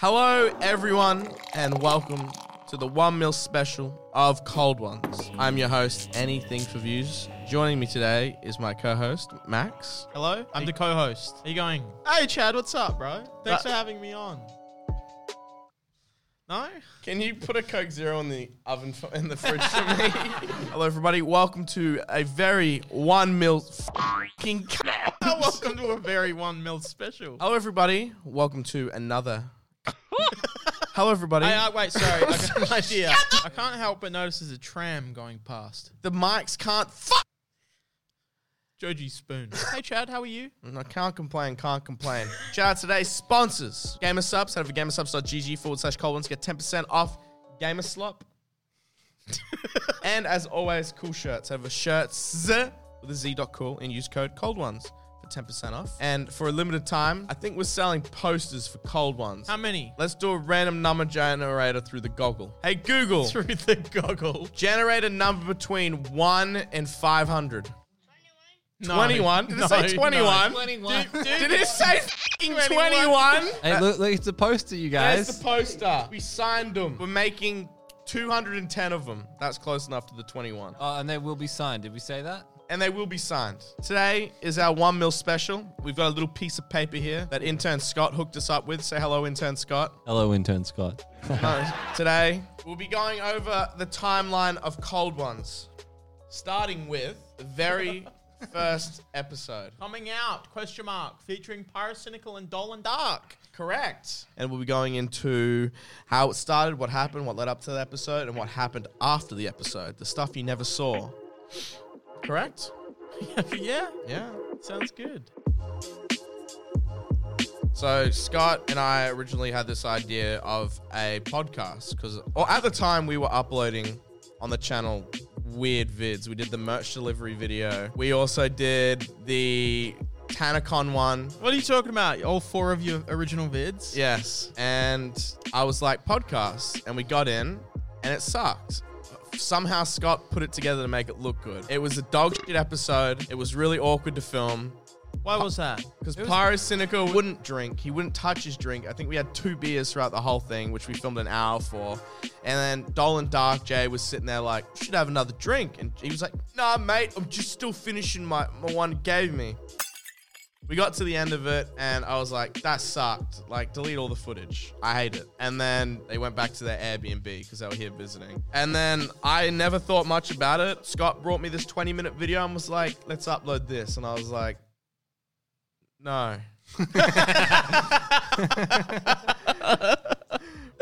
Hello, everyone, and welcome to the One Mil special of Cold Ones. I'm your host, Anything for Views. Joining me today is my co-host, Max. Hello, I'm the co-host. How you going? Hey, Chad, what's up, bro? Thanks Uh, for having me on. No? Can you put a Coke Zero in the oven for, in the fridge for me? Hello, everybody. Welcome to a very One Mil fucking. Welcome to a very one mil special. Hello, everybody. Welcome to another. Hello, everybody. Hey, uh, wait, sorry, I got an idea. I can't help but notice there's a tram going past. the mics can't. Fuck. Joji Spoon. Hey, Chad, how are you? I can't complain, can't complain. Chad, today's sponsors. Gamer Subs, head over to gamersubs.gg forward slash cold ones, get 10% off Gamer Slop. and as always, cool shirts. Head over to shirts with a Z dot cool and use code cold ones 10% off. And for a limited time, I think we're selling posters for cold ones. How many? Let's do a random number generator through the goggle. Hey, Google, Through the goggle. generate a number between 1 and 500. No. 21? Did it No, say no. 21? 21. Dude, Did it say fucking 21? 21? Hey, look, look, it's a poster, you guys. There's the poster. We signed them. We're making 210 of them. That's close enough to the 21. oh, and they will be signed. Did we say that? And they will be signed. Today is our one mil special. We've got a little piece of paper here that intern Scott hooked us up with. Say hello, intern Scott. Hello, intern Scott. No, today, we'll be going over the timeline of Cold Ones, starting with the very first episode. Coming out, question mark, featuring Pyrocynical and Dolan Dark. Correct. And we'll be going into how it started, what happened, what led up to the episode, and what happened after the episode. The stuff you never saw. Correct? yeah, Yeah. sounds good. So Scott and I originally had this idea of a podcast because, or at the time, we were uploading on the channel weird vids. We did the merch delivery video. We also did the TanaCon one. What are you talking about? All four of your original vids? Yes. And I was like, podcast. And we got in, and it sucked. Somehow Scott put it together to make it look good. It was a dog shit episode. It was really awkward to film Why was that? because Pyro Cynical wouldn't drink. He wouldn't touch his drink. I think we had two beers throughout the whole thing, which we filmed an hour for. And then Dolan Dark J was sitting there like, should have another drink. And he was like, nah, mate, I'm just still finishing my, my one gave me. We got to the end of it and I was like, that sucked. Like, delete all the footage. I hate it. And then they went back to their Airbnb because they were here visiting. And then I never thought much about it. Scott brought me this 20 minute video and was like, let's upload this. And I was like, no.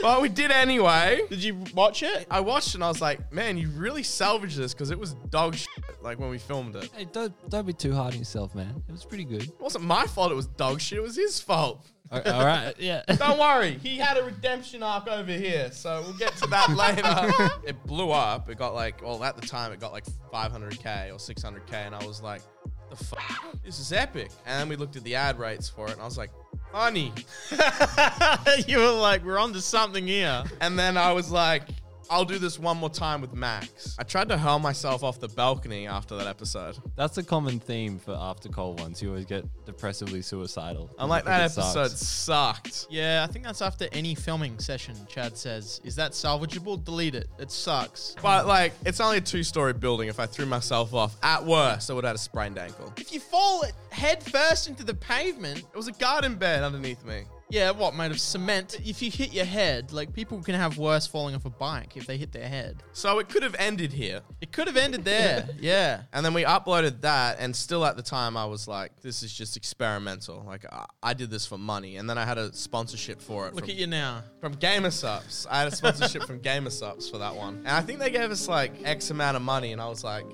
but we did anyway. Did you watch it? I watched and I was like, man, you really salvaged this because it was dog shit, like when we filmed it. Hey, don't don't be too hard on yourself, man. It was pretty good. It wasn't my fault it was dog shit, it was his fault. all all right, yeah. Don't worry, he had a redemption arc over here, so we'll get to that later. it blew up. It got like, well, at the time, it got like 500k or 600k, and I was like, the fuck? This is epic. And then we looked at the ad rates for it, and I was like, honey. you were like, we're on to something here. And then I was like, I'll do this one more time with Max. I tried to hurl myself off the balcony after that episode. That's a common theme for after cold ones. You always get depressively suicidal. I'm like, It that sucks. episode sucked. Yeah, I think that's after any filming session, Chad says. Is that salvageable? Delete it. It sucks. But like, it's only a two story building. If I threw myself off, at worst, I would have had a sprained ankle. If you fall head first into the pavement, It was a garden bed underneath me. Yeah, what, made of cement? If you hit your head, like people can have worse falling off a bike if they hit their head. So it could have ended here. It could have ended there. yeah. And then we uploaded that, and still at the time, I was like, this is just experimental. Like, I, I did this for money. And then I had a sponsorship for it Look from, at you now. from Gamer Subs. I had a sponsorship from Gamer Subs for that one. And I think they gave us like X amount of money, and I was like,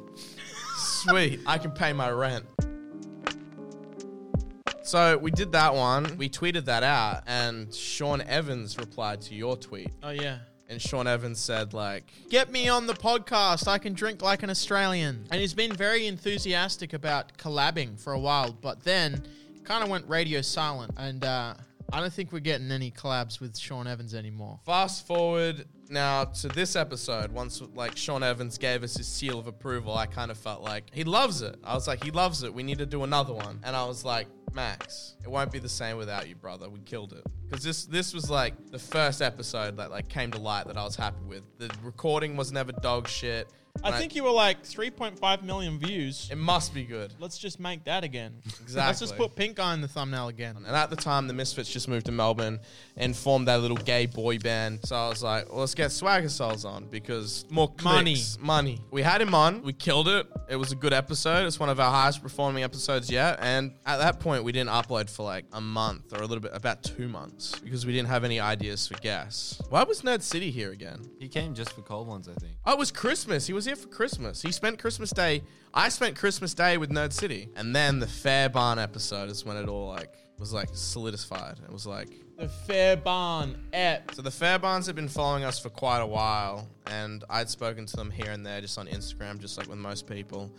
sweet, I can pay my rent. So we did that one. We tweeted that out, and Sean Evans replied to your tweet. Oh, yeah. And Sean Evans said, like, Get me on the podcast. I can drink like an Australian. And he's been very enthusiastic about collabing for a while, but then kind of went radio silent. And uh, I don't think we're getting any collabs with Sean Evans anymore. Fast forward now to this episode. Once like Sean Evans gave us his seal of approval, I kind of felt like he loves it. I was like, he loves it. We need to do another one. And I was like, Max, it won't be the same without you, brother. We killed it. Because this this was like the first episode that like came to light that I was happy with. The recording was never dog shit. I think you were like 3.5 million views. it must be good. Let's just make that again. Exactly. Let's just put Pink Eye in the thumbnail again. And at the time, the Misfits just moved to Melbourne and formed their little gay boy band. So I was like, well, let's get Swagger Souls on because more Money. money. We had him on. We killed it. It was a good episode. It's one of our highest performing episodes yet. And at that point, we didn't upload for like a month or a little bit, about two months because we didn't have any ideas for guests. Why was Nerd City here again? He came just for cold ones, I think. Oh, it was Christmas. He was here for Christmas. He spent Christmas Day. I spent Christmas Day with Nerd City. And then the Fair Barn episode is when it all like was like solidified. It was like The Fair Barn ep. so the Fairbarns have been following us for quite a while, and I'd spoken to them here and there, just on Instagram, just like with most people.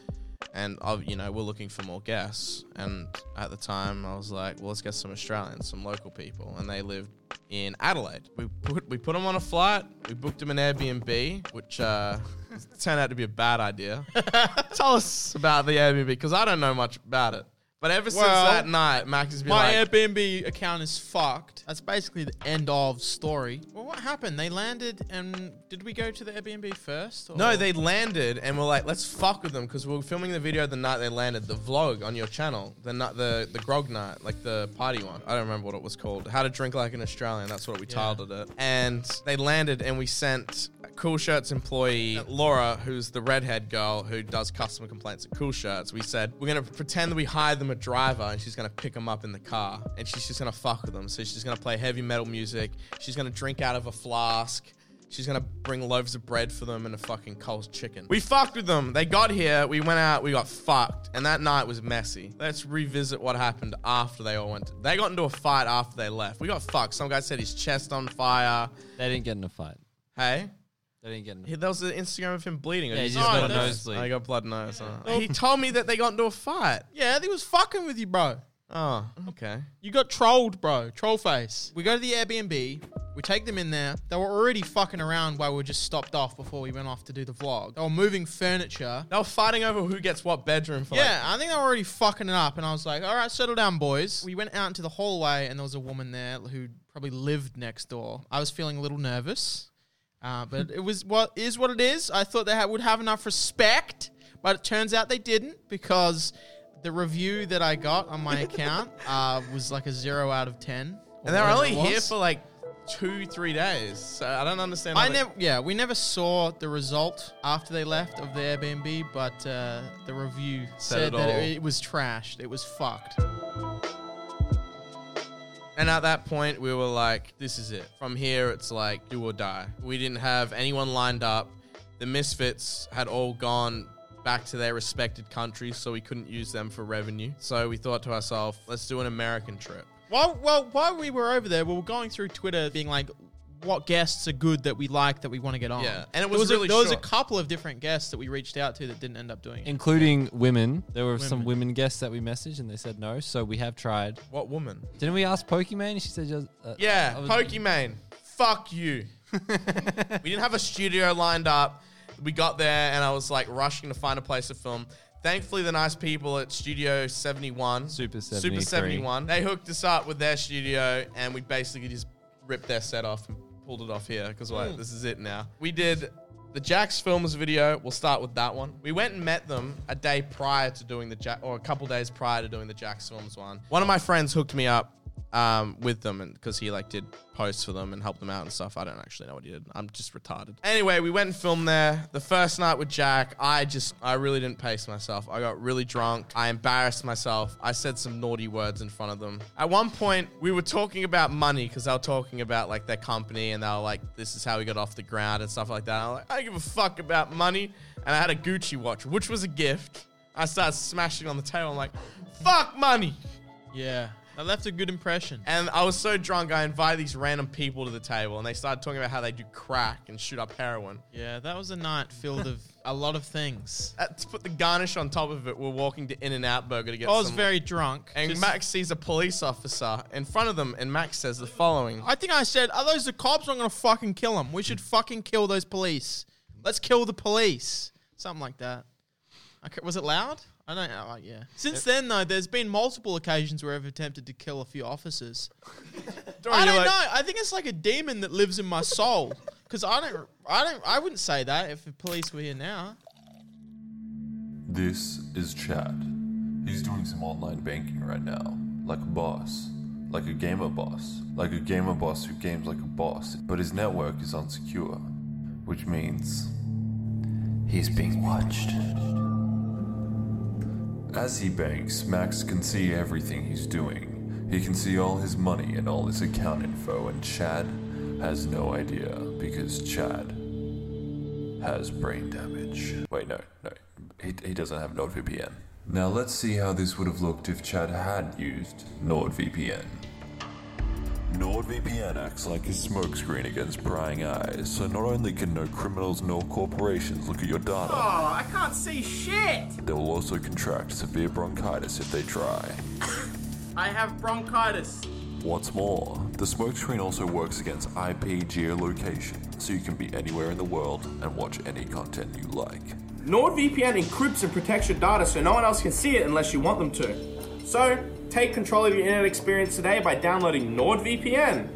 And I, you know, we're looking for more guests. And at the time, I was like, well, let's get some Australians, some local people, and they lived in Adelaide. We put we put them on a flight. We booked them an Airbnb, which uh, turned out to be a bad idea. Tell us about the Airbnb because I don't know much about it. But ever since Well, that night, Max has been My like, Airbnb account is fucked. That's basically the end of story. Well, what happened? They landed, and did we go to the Airbnb first? Or? No, they landed and we're like, let's fuck with them because we were filming the video the night they landed, the vlog on your channel, the ni- the the grog night, like the party one. I don't remember what it was called. How to drink like an Australian. That's what we titled it. And they landed and we sent Cool Shirts employee Laura, who's the redhead girl who does customer complaints at Cool Shirts. We said we're gonna pretend that we hired them a driver and she's gonna pick them up in the car and she's just gonna fuck with them. So she's gonna play heavy metal music. She's gonna drink out of a flask. She's gonna bring loaves of bread for them and a fucking cold chicken. We fucked with them. They got here. We went out. We got fucked, and that night was messy. Let's revisit what happened after they all went. they got into a fight after they left. We got fucked. Some guy set his chest on fire. They didn't get in a fight. Hey, They didn't get in a He- there was an Instagram of him bleeding. Yeah, he He's- just got a that's- nosebleed. I got blood nose. oh. He told me that they got into a fight. Yeah, they was fucking with you, bro. Oh, okay. You got trolled, bro. Troll face. We go to the Airbnb. We take them in there. They were already fucking around while we were just stopped off before we went off to do the vlog. They were moving furniture. They were fighting over who gets what bedroom for. like, Yeah, I think they were already fucking it up, and I was like, "All right, settle down, boys." We went out into the hallway, and there was a woman there who probably lived next door. I was feeling a little nervous, uh, but it was what is what it is. I thought they would have enough respect, but it turns out they didn't because the review that I got on my account uh, was like a zero out of ten. and they were only here for like two, three days. So I don't understand. I never, yeah, we never saw the result after they left of the Airbnb, but uh, the review Said said that it, it was trashed. It was fucked. And at that point, we were like, this is it. From here, it's like do or die. We didn't have anyone lined up. The Misfits had all gone back to their respected countries, so we couldn't use them for revenue. So we thought to ourselves, let's do an American trip. Well, well, while we were over there, we were going through Twitter, being like, "What guests are good that we like that we want to get on?" Yeah, and it There was a, really there was a short. couple of different guests that we reached out to that didn't end up doing it. Including women. There were some Women. women guests that we messaged and they said no. So we have tried. What woman? Didn't we ask Pokimane? She said just. Uh, Yeah, I was- Pokimane. Fuck you. we didn't have a studio lined up. We got there and I was like rushing to find a place to film. Thankfully, the nice people at Studio 71, Super Super 71, they hooked us up with their studio and we basically just ripped their set off and pulled it off here because like, hmm. this is it now. We did the Jax Films video. We'll start with that one. We went and met them a day prior to doing the Jack, or a couple days prior to doing the Jax Films one. One of my friends hooked me up um, with them and because he like did posts for them and helped them out and stuff. I don't actually know what he did. I'm just retarded. Anyway, we went and filmed there. The first night with Jack, I just I really didn't pace myself. I got really drunk. I embarrassed myself. I said some naughty words in front of them. At one point, we were talking about money because they were talking about like their company and they were like, "This is how we got off the ground" and stuff like that. I'm like, I don't give a fuck about money. And I had a Gucci watch, which was a gift. I started smashing on the table. I'm like, "Fuck money." yeah, I left a good impression. And I was so drunk, I invited these random people to the table, and they started talking about how they do crack and shoot up heroin. Yeah, that was a night filled of a lot of things. Uh, to put the garnish on top of it, we're walking to In and Out Burger to get I was some- very drunk. And Just- Max sees a police officer in front of them, and Max says the following. I think I said, "Are those the cops? I'm gonna fucking kill them. We should fucking kill those police. Let's kill the police." Something like that. Okay, was it loud? I don't know. Oh, yeah. Since then, though, there's been multiple occasions where I've attempted to kill a few officers. Dorian, I you're don't like- know. I think it's like a demon that lives in my soul. Because I don't, I don't, I wouldn't say that if the police were here now. This is Chad. He's doing some online banking right now, like a boss. Like a gamer boss. Like a gamer boss who games like a boss, but his network is unsecure. Which means. He's being watched. As he banks, Max can see everything he's doing. He can see all his money and all his account info, and Chad has no idea because Chad has brain damage. Wait, no, no. He, he doesn't have NordVPN. Now let's see how this would have looked if Chad had used NordVPN. NordVPN acts like a smokescreen against prying eyes, so not only can no criminals nor corporations look at your data, Oh, I can't see shit! they will also contract severe bronchitis if they try. I have bronchitis. What's more, the smokescreen also works against IP geolocation, so you can be anywhere in the world and watch any content you like. NordVPN encrypts and protects your data so no one else can see it unless you want them to. So, take control of your internet experience today by downloading NordVPN.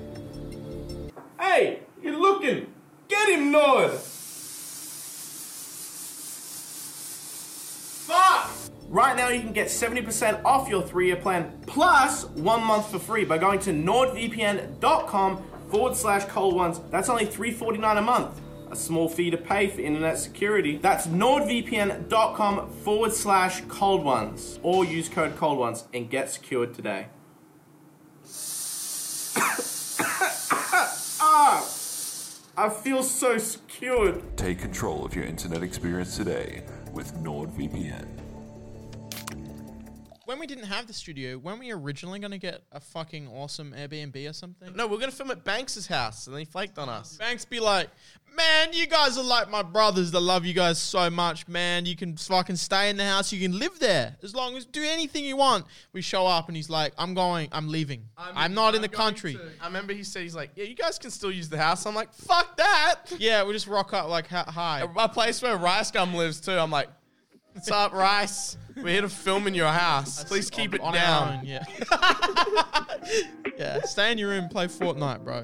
Hey, you're looking! Get him, Nord! Fuck! Right now, you can get 70% off your three year plan plus one month for free by going to nordvpn.com forward slash cold ones. That's only 349 a month. A small fee to pay for internet security. That's nordvpn.com forward slash cold ones. Or use code cold ones and get secured today. ah! I feel so secured. Take control of your internet experience today with NordVPN. When we didn't have the studio, weren't we originally going to get a fucking awesome Airbnb or something? No, we're gonna film at Banks's house, and then he flaked on us. Banks be like, man, you guys are like my brothers. I love you guys so much, man. You can fucking stay in the house. You can live there as long as do anything you want. We show up and he's like, I'm going. I'm leaving. I'm, not in the country. I remember he said he's like, yeah, you guys can still use the house. I'm like, fuck that. Yeah, we just rock up like, "Ha- hi. My place where Rice Gum lives too. I'm like, what's up, Rice? We're here to film in your house. Please keep it On our down. own, yeah. yeah, stay in your room, play Fortnite, bro.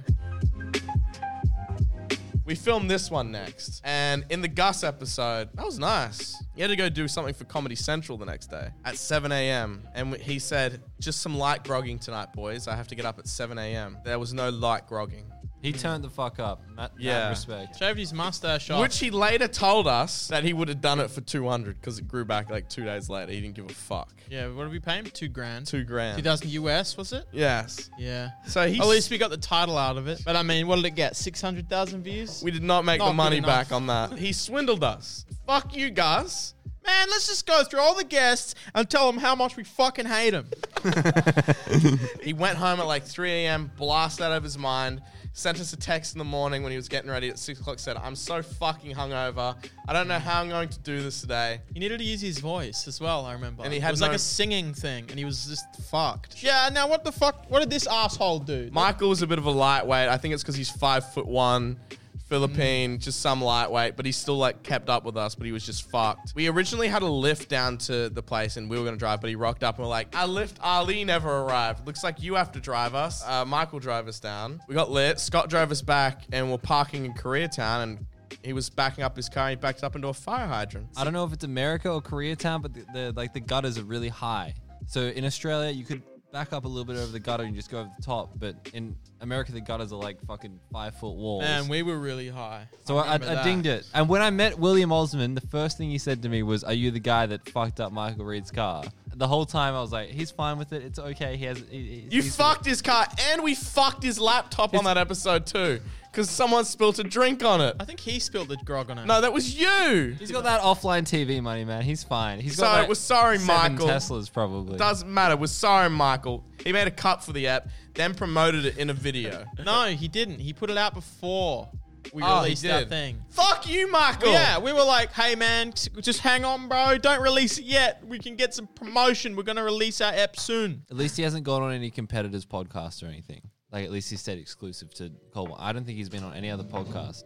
We filmed this one next, and in the Gus episode, that was nice. He had to go do something for Comedy Central the next day at 7 a.m. And w- he said, "Just some light grogging tonight, boys. I have to get up at 7 a.m." There was no light grogging, He turned the fuck up. Mad, Yeah. mad respect. Shaved his mustache off. which he later told us that he would have done it for 200 because it grew back like two days later. He didn't give a fuck. yeah, what did we pay him? Two grand. Two grand. 2000 US, was it? Yes. Yeah. So he. At least we got the title out of it. But I mean, what did it get? 600,000 views? we did not make Not the money back on that. He swindled us. Fuck you, Gus. Man, let's just go through all the guests and tell them how much we fucking hate them. He went home at like 3 a.m., blasted out of his mind, sent us a text in the morning when he was getting ready at 6 o'clock, said, I'm so fucking hungover. I don't know how I'm going to do this today. He needed to use his voice as well, I remember. And he it had was like a singing thing, and he was just fucked. Yeah, now what the fuck? What did this asshole do? Michael was a bit of a lightweight. I think it's because he's five foot one, Philippine, just some lightweight, but he still like kept up with us, but he was just fucked. We originally had a lift down to the place and we were gonna drive, but he rocked up and we're like, our lift Ali never arrived. Looks like you have to drive us. Uh, Michael drove us down. We got lit. Scott drove us back and we're parking in Koreatown and he was backing up his car and he backed up into a fire hydrant. I don't know if it's America or Koreatown, but the, the like the gutters are really high. So in Australia, you could back up a little bit over the gutter and just go over the top. But in America, the gutters are like fucking five foot walls. Man, we were really high. so I, I, that. dinged it. And when I met William Osman, the first thing he said to me was, "Are you the guy that fucked up Michael Reeves' car?" The whole time I was like, he's fine with it. It's okay. He has. He, You he's- fucked his car, and we fucked his laptop on that episode too, because someone spilled a drink on it. I think he spilled the grog on it. No, that was you. He's got that offline TV money, man. He's fine. He's So, got like we're sorry, seven Michael. Teslas probably. Doesn't matter. We're sorry, Michael. He made a cut for the app, then promoted it in a video. No, he didn't. He put it out before we Oh, he released did. that thing. Fuck you, Michael. Yeah, we were like, hey man, t- just hang on, bro. Don't release it yet. We can get some promotion. We're gonna release our app soon. At least he hasn't gone on any competitors' podcast or anything. Like at least he stayed exclusive to Cold One. I don't think he's been on any other podcast.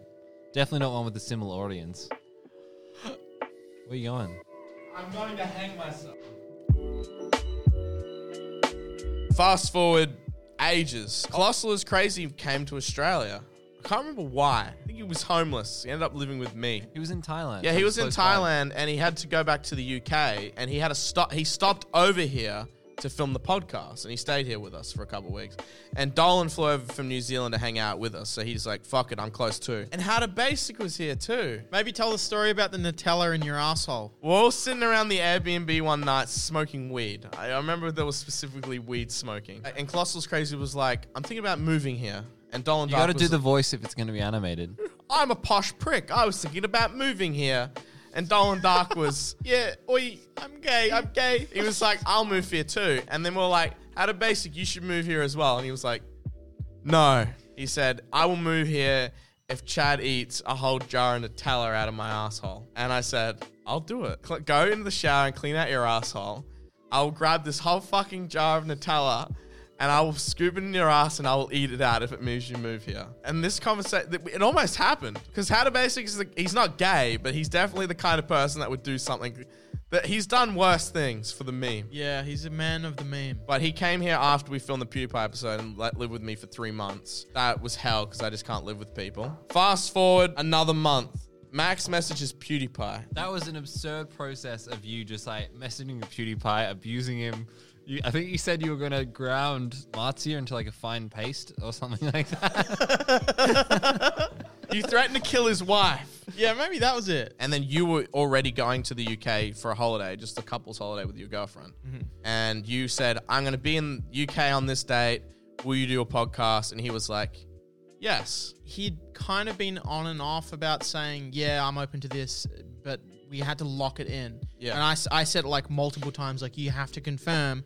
Definitely not one with a similar audience. Where are you going? I'm going to hang myself. Fast forward ages. Colossal is crazy came to Australia. I can't remember why. I think he was homeless. He ended up living with me. He was in Thailand. Yeah, so he was in close by. Thailand and he had to go back to the UK and he had a stop he stopped over here to film the podcast and he stayed here with us for a couple of weeks. And Dolan flew over from New Zealand to hang out with us. So he's like, fuck it, I'm close too. And How to Basic was here too. Maybe tell the story about the Nutella in your asshole. We're all sitting around the Airbnb one night smoking weed. I, I remember there was specifically weed smoking. And Colossal's Crazy was like, I'm thinking about moving here. And Dolan You got to Dark do was the voice if it's going to be animated. I'm a posh prick. I was thinking about moving here. And Dolan Dark was, yeah, oi, I'm gay, I'm gay. He was like, I'll move here too. And then we're like, How to Basic, you should move here as well. And he was like, No. He said, I will move here if Chad eats a whole jar of Nutella out of my asshole. And I said, I'll do it. Cl- go into the shower and clean out your asshole. I'll grab this whole fucking jar of Nutella and I will scoop it in your ass and I will eat it out if it moves you move here. And this conversation, it almost happened because How to Basic is the, he's not gay, but he's definitely the kind of person that would do something that he's done worse things for the meme. Yeah, he's a man of the meme. But he came here after we filmed the PewDiePie episode and let, lived with me for three months. That was hell because I just can't live with people. Fast forward another month. Max messages PewDiePie. That was an absurd process of you just like messaging PewDiePie, abusing him. You, I think you said you were going to ground Marzia into like a fine paste or something like that. You threatened to kill his wife. Yeah, maybe that was it. And then you were already going to the UK for a holiday, just a couple's holiday with your girlfriend. Mm-hmm. And you said, I'm going to be in UK on this date. Will you do a podcast? And he was like, Yes. He'd kind of been on and off about saying, yeah, I'm open to this, but we had to lock it in. Yeah. And I, s- I said it like multiple times, like, you have to confirm.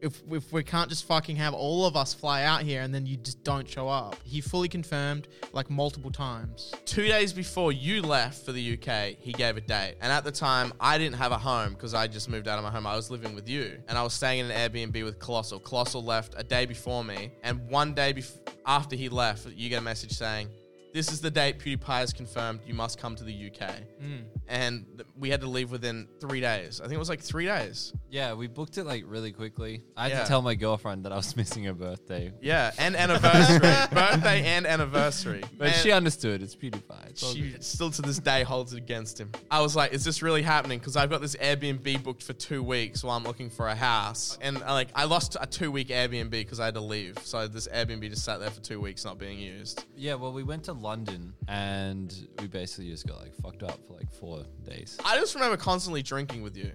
If, if we can't just fucking have all of us fly out here and then you just don't show up. He fully confirmed like multiple times. Two days before you left for the UK, he gave a date. And at the time, I didn't have a home because I just moved out of my home. I was living with you. And I was staying in an Airbnb with Colossal. Colossal left a day before me. And one day bef- after he left, you get a message saying, this is the date PewDiePie has confirmed you must come to the UK. Hmm. And th- we had to leave within three days. I think it was like three days. Yeah, we booked it like really quickly. I had Yeah. to tell my girlfriend that I was missing her birthday. Yeah, and anniversary. Birthday and anniversary. But she understood. It's PewDiePie. It's all She good. still to this day holds it against him. I was like, "Is this really happening?" Because I've got this Airbnb booked for two weeks while I'm looking for a house, and uh, like I lost a two week Airbnb because I had to leave. So this Airbnb just sat there for two weeks, not being used. Yeah, well, we went to London and we basically just got like fucked up for like four days. I just remember constantly drinking with you.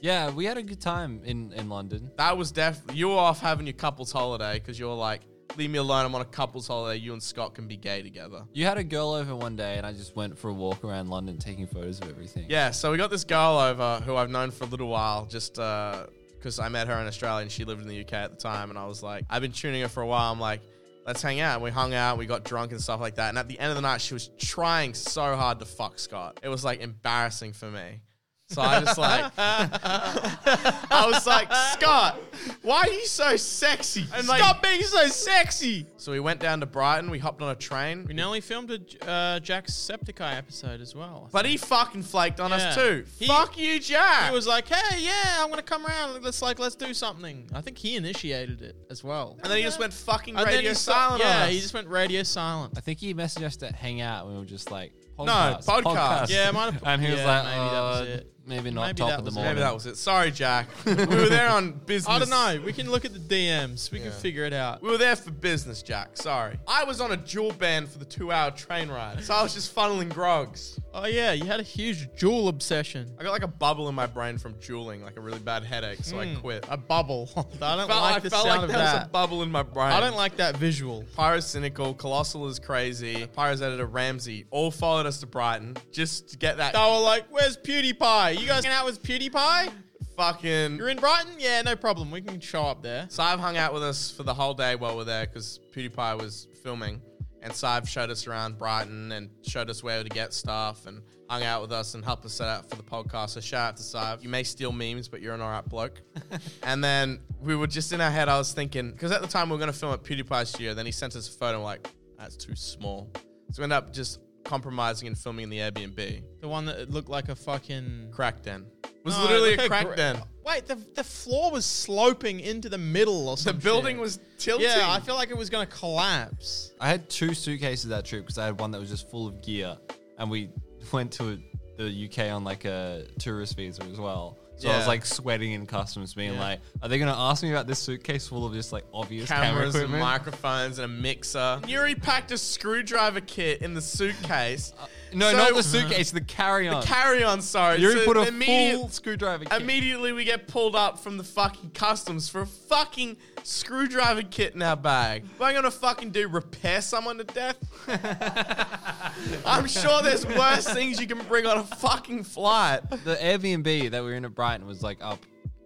Yeah, we had a good time in, in London. That was def. You were off having your couples holiday because you were like, "Leave me alone. I'm on a couples holiday. You and Scott can be gay together." You had a girl over one day, and I just went for a walk around London taking photos of everything. Yeah, so we got this girl over who I've known for a little while, just uh, because I met her in Australia and she lived in the UK at the time. And I was like, I've been tuning her for a while. I'm like, let's hang out. And we hung out, we got drunk and stuff like that. And at the end of the night, she was trying so hard to fuck Scott. It was like embarrassing for me. So I just like, I was like, Scott, why are you so sexy? And like, Stop being so sexy. so we went down to Brighton. We hopped on a train. We nearly filmed a uh, Jacksepticeye episode as well. But he fucking flaked on us Yeah. too. He- Fuck you, Jack. he was like, "Hey, yeah, I'm gonna come around. Let's like, let's do something." I think he initiated it as well. and then he just went fucking And then radio he sto- silent on Yeah, us. he just went radio silent. I think he messaged us to hang out. and We were just like podcast. podcast. Yeah, might have. And he was yeah, like, maybe that was uh, it. Maybe not Maybe top that of the was it. morning. Maybe that was it. Sorry, Jack. we were there on business. I don't know. We can look at the DMs. We Yeah. can figure it out. We were there for business, Jack. Sorry. I was on a dual band for the two hour train ride. So I was just funneling grogs. Oh yeah, you had a huge Juul obsession. I got like a bubble in my brain from dueling, like a really bad headache, so I Mm, quit. A bubble. I don't Felt- like I the felt sound like of there was a that. bubble in my brain. I don't like that visual. Pyro's cynical, Colossal is crazy, Pyro's editor Ramsey all followed us to Brighton just to get that They were like, "Where's PewDiePie? You guys hanging out with PewDiePie? fucking. You're in Brighton? Yeah, no problem. We can show up there." Sive hung out with us for the whole day while we we're there because PewDiePie was filming. And Sive showed us around Brighton and showed us where to get stuff and hung out with us and helped us set up for the podcast. So shout out to Sive. You may steal memes, but you're an alright bloke. and then we were just in our head, I was thinking, because at the time we were going to film at PewDiePie studio, then he sent us a photo like, that's too small. So we ended up just compromising and filming in the Airbnb. The one that looked like a fucking Crack den. It was No, literally look a how crack gra- den. Wait, the the floor was sloping into the middle or something. The something. building was tilting. Yeah, I feel like it was gonna collapse. I had two suitcases that trip because I had one that was just full of gear, and we went to the UK on like a tourist visa as well. So I was Yeah. like sweating in customs, being Yeah. like, "Are they going to ask me about this suitcase full of just like obvious camera cameras and equipment?" microphones and a mixer. Yuri packed a screwdriver kit in the suitcase. Uh, no, So- not the suitcase, the carry-on. The Carry on, sorry. Yuri So put a immediate- full screwdriver. Kit. Immediately, we get pulled up from the fucking customs for a fucking screwdriver kit in our bag. What am I gonna fucking do? Repair someone to death? I'm sure there's worse things you can bring on a fucking flight. the Airbnb that we were in at Brighton was like up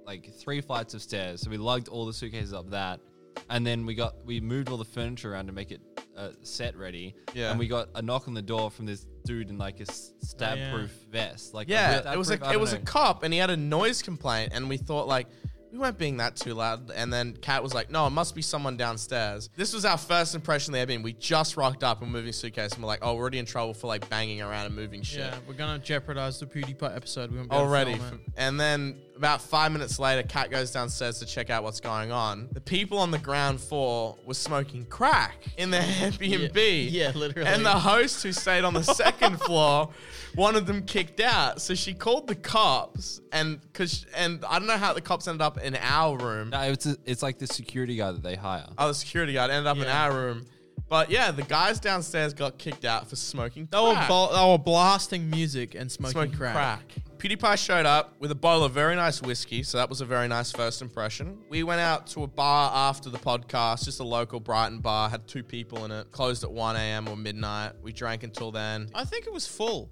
like three flights of stairs. So we lugged all the suitcases up that, and then we got we moved all the furniture around to make it uh, set ready. Yeah. And we got a knock on the door from this dude in like a stab proof vest. Like a Yeah, it was a it was a cop, and he had a noise complaint, and we thought like we weren't being that too loud. And then Kat was like, "No, it must be someone downstairs." This was our first impression of the Airbnb. We just rocked up and moving suitcase, and we're like, "Oh, we're already in trouble for like banging around and moving shit." Yeah, we're gonna jeopardize the PewDiePie episode. We won't be able to Already, film it. and then about five minutes later, Kat goes downstairs to check out what's going on. The people on the ground floor were smoking crack in their Airbnb. Yeah, literally. And the host who stayed on the second floor one of them kicked out. So she called the cops and cause and I don't know how the cops ended up in our room. No, it's it's like the security guy that they hire. Oh, the security guard ended up in Yeah. our room. But yeah, the guys downstairs got kicked out for smoking They were, crack. bl- they were blasting music and smoking, smoking crack. crack. PewDiePie showed up with a bottle of very nice whiskey, so that was a very nice first impression. We went out to a bar after the podcast, just a local Brighton bar, had two people in it, closed at 1 a.m. or midnight. We drank until then. I think it was full.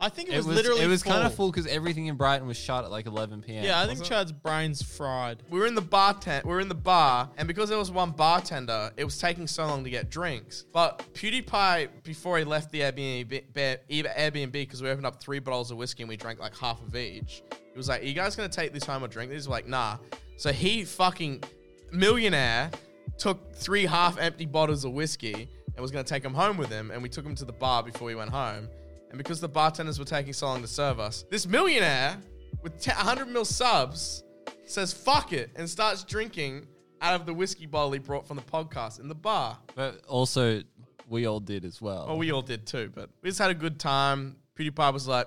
I think it, It was, was literally it was full. kind of full because everything in Brighton was shut at like 11 p.m. Yeah, I think wasn't it? Chad's brain's fried. We were in the bar tent. We were in the bar, and because there was one bartender, it was taking so long to get drinks. But PewDiePie, before he left the Airbnb, Airbnb, because we opened up three bottles of whiskey and we drank like half of each, he was like, "Are you guys gonna take this home or drink this?" We're like, "Nah." So he fucking millionaire took three half-empty bottles of whiskey and was gonna take them home with him, and we took them to the bar before we went home. And because the bartenders were taking so long to serve us, this millionaire with 10 100 mil subs says fuck it and starts drinking out of the whiskey bottle he brought from the podcast in the bar. But also, we all did as well. Well, we all did too, but we just had a good time. PewDiePie was like,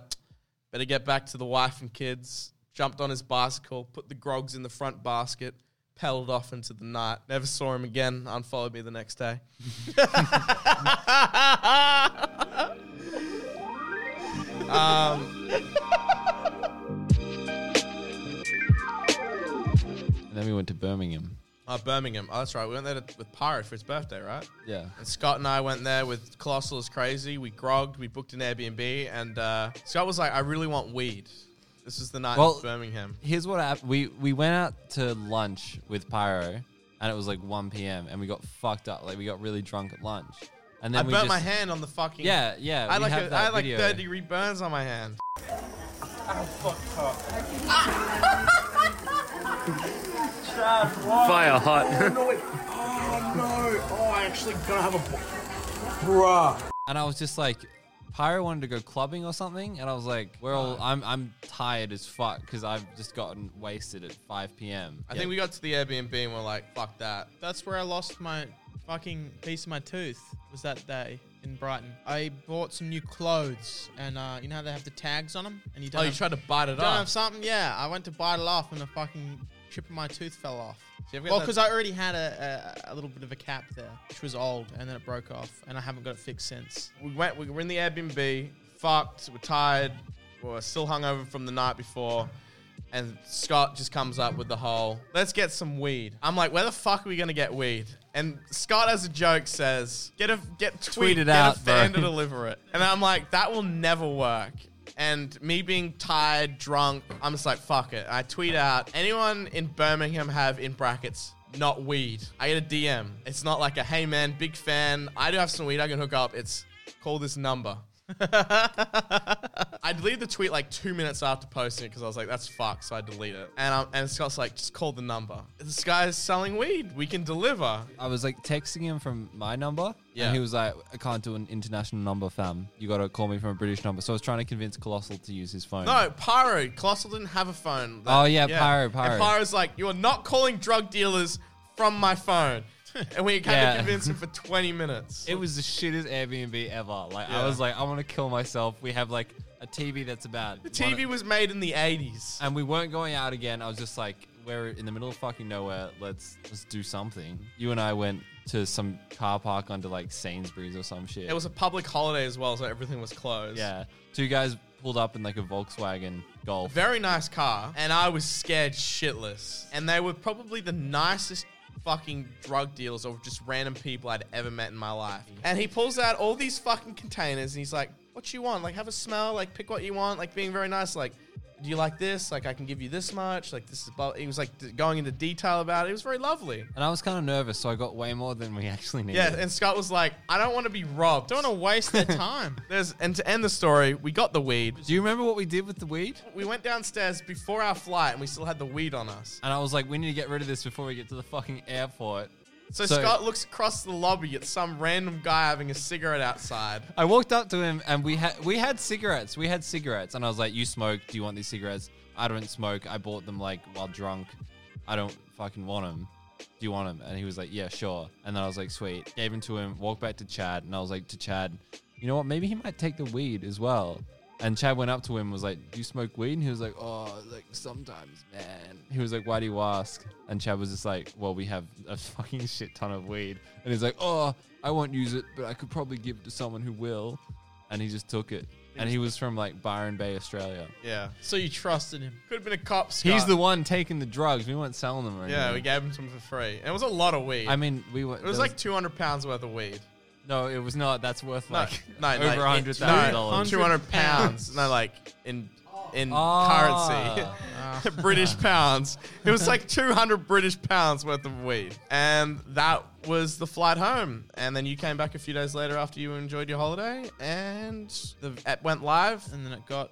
better get back to the wife and kids. Jumped on his bicycle, put the grogs in the front basket, pedaled off into the night. Never saw him again. Unfollowed me the next day. um, and then we went to Birmingham. oh, Birmingham. Oh, that's right. We went there to, with Pyro for his birthday, right? Yeah. And Scott and I went there with Colossal is Crazy. We grogged, we booked an Airbnb, and uh, Scott was like, I really want weed. This is the night Well- in Birmingham. Here's what happened. We we went out to lunch with Pyro, and it was like 1 p.m. and we got fucked up. Like we got really drunk at lunch, and I then we burnt just my hand on the fucking. yeah yeah. I we like have a, that I like video. third degree burns on my hand. Fire hot. Oh, oh no! Oh, I actually gonna have a. Bruh. and I was just like, Pyro wanted to go clubbing or something, and I was like, we're all I'm I'm tired as fuck because I've just gotten wasted at 5 p.m. I think we got to the Airbnb and we're like, fuck that. That's where I lost my fucking piece of my tooth. Was that day? in Brighton. I bought some new clothes, and uh, you know how they have the tags on them, and you Oh, don't. you have, tried to bite it don't have something. Yeah, I went to bite it off, and the fucking chip of my tooth fell off. you Well, because I already had a, a, a little bit of a cap there, which was old, and then it broke off, and I haven't got it fixed since. we went. We were in the Airbnb, fucked. We're tired. We're still hungover from the night before. And Scott just comes up with the whole, let's get some weed. I'm like, where the fuck are we gonna get weed? And Scott, as a joke, says, get a get tweet, Tweet it get out, a fan bro. to deliver it. And I'm like, that will never work. And me being tired, drunk, I'm just like, fuck it. I tweet out, anyone in Birmingham have in brackets not weed? I get a DM. It's not like a hey man, big fan. I do have some weed I can hook up. It's call this number. I deleted the tweet like two minutes after posting it because I was like, that's fucked. So I delete it. And, um, and Scott's like, just call the number. This guy's selling weed. We can deliver. I was like texting him from my number, Yeah. and he was like, "I can't do an international number, fam. You got to call me from a British number." So I was trying to convince Colossal to use his phone. No, Pyro. Colossal didn't have a phone. Oh, yeah, Pyro, Pyro. And Pyro's like, you are not calling drug dealers from my phone. and we had Yeah. to convince him for 20 minutes. It was the shittest Airbnb ever. Like Yeah. I was like, I want to kill myself. We have like a TV that's about the TV was made in the 80s. and we weren't going out again. I was just like, we're in the middle of fucking nowhere. Let's let's do something. You and I went to some car park under like Sainsbury's or some shit. It was a public holiday as well, so everything was closed. yeah. Two guys pulled up in like a Volkswagen Golf. Very nice car, and I was scared shitless. And they were probably the nicest fucking drug dealers or just random people I'd ever met in my life. And he pulls out all these fucking containers and he's like, What you want? Like, have a smell, like, pick what you want, like, being very nice. Like, do you like this? Like, I can give you this much. Like, this is, bu-" he was like d- going into detail about it. It was very lovely. and I was kind of nervous, so I got way more than we actually needed. Yeah, and Scott was like, I don't want to be robbed. Don't want to waste their time. There's, and to end the story, we got the weed. do you remember what we did with the weed? We went downstairs before our flight and we still had the weed on us. And I was like, we need to get rid of this before we get to the fucking airport. So, So- Scott looks across the lobby at some random guy having a cigarette outside. I walked up to him and we had we had cigarettes. We had cigarettes, and I was like, "You smoke? Do you want these cigarettes?" I don't smoke. I bought them like while drunk. I don't fucking want them. Do you want them? And he was like, "Yeah, sure." And then I was like, "Sweet." Gave them to him. Walked back to Chad, and I was like to Chad, "You know what? Maybe he might take the weed as well." And Chad went up to him, and was like, "Do you smoke weed?" And he was like, "Oh, like sometimes, man." He was like, "Why do you ask?" And Chad was just like, "Well, we have a fucking shit ton of weed." And he's like, "Oh, I won't use it, but I could probably give it to someone who will." And he just took it. And he was from like Byron Bay, Australia. Yeah. so you trusted him. Could have been a cop, Scott. He's the one taking the drugs. We weren't selling them or anything. Yeah, we gave him some for free. And it was a lot of weed. I mean, we were. it was like 200 pounds worth of weed. No, it was not. That's worth No, like no, over like, a hundred no, dollars. 200 pounds. no, like in in Ah. currency. British pounds. It was like 200 British pounds worth of weed. And that was the flight home. And then you came back a few days later after you enjoyed your holiday. And the app went live. And then it got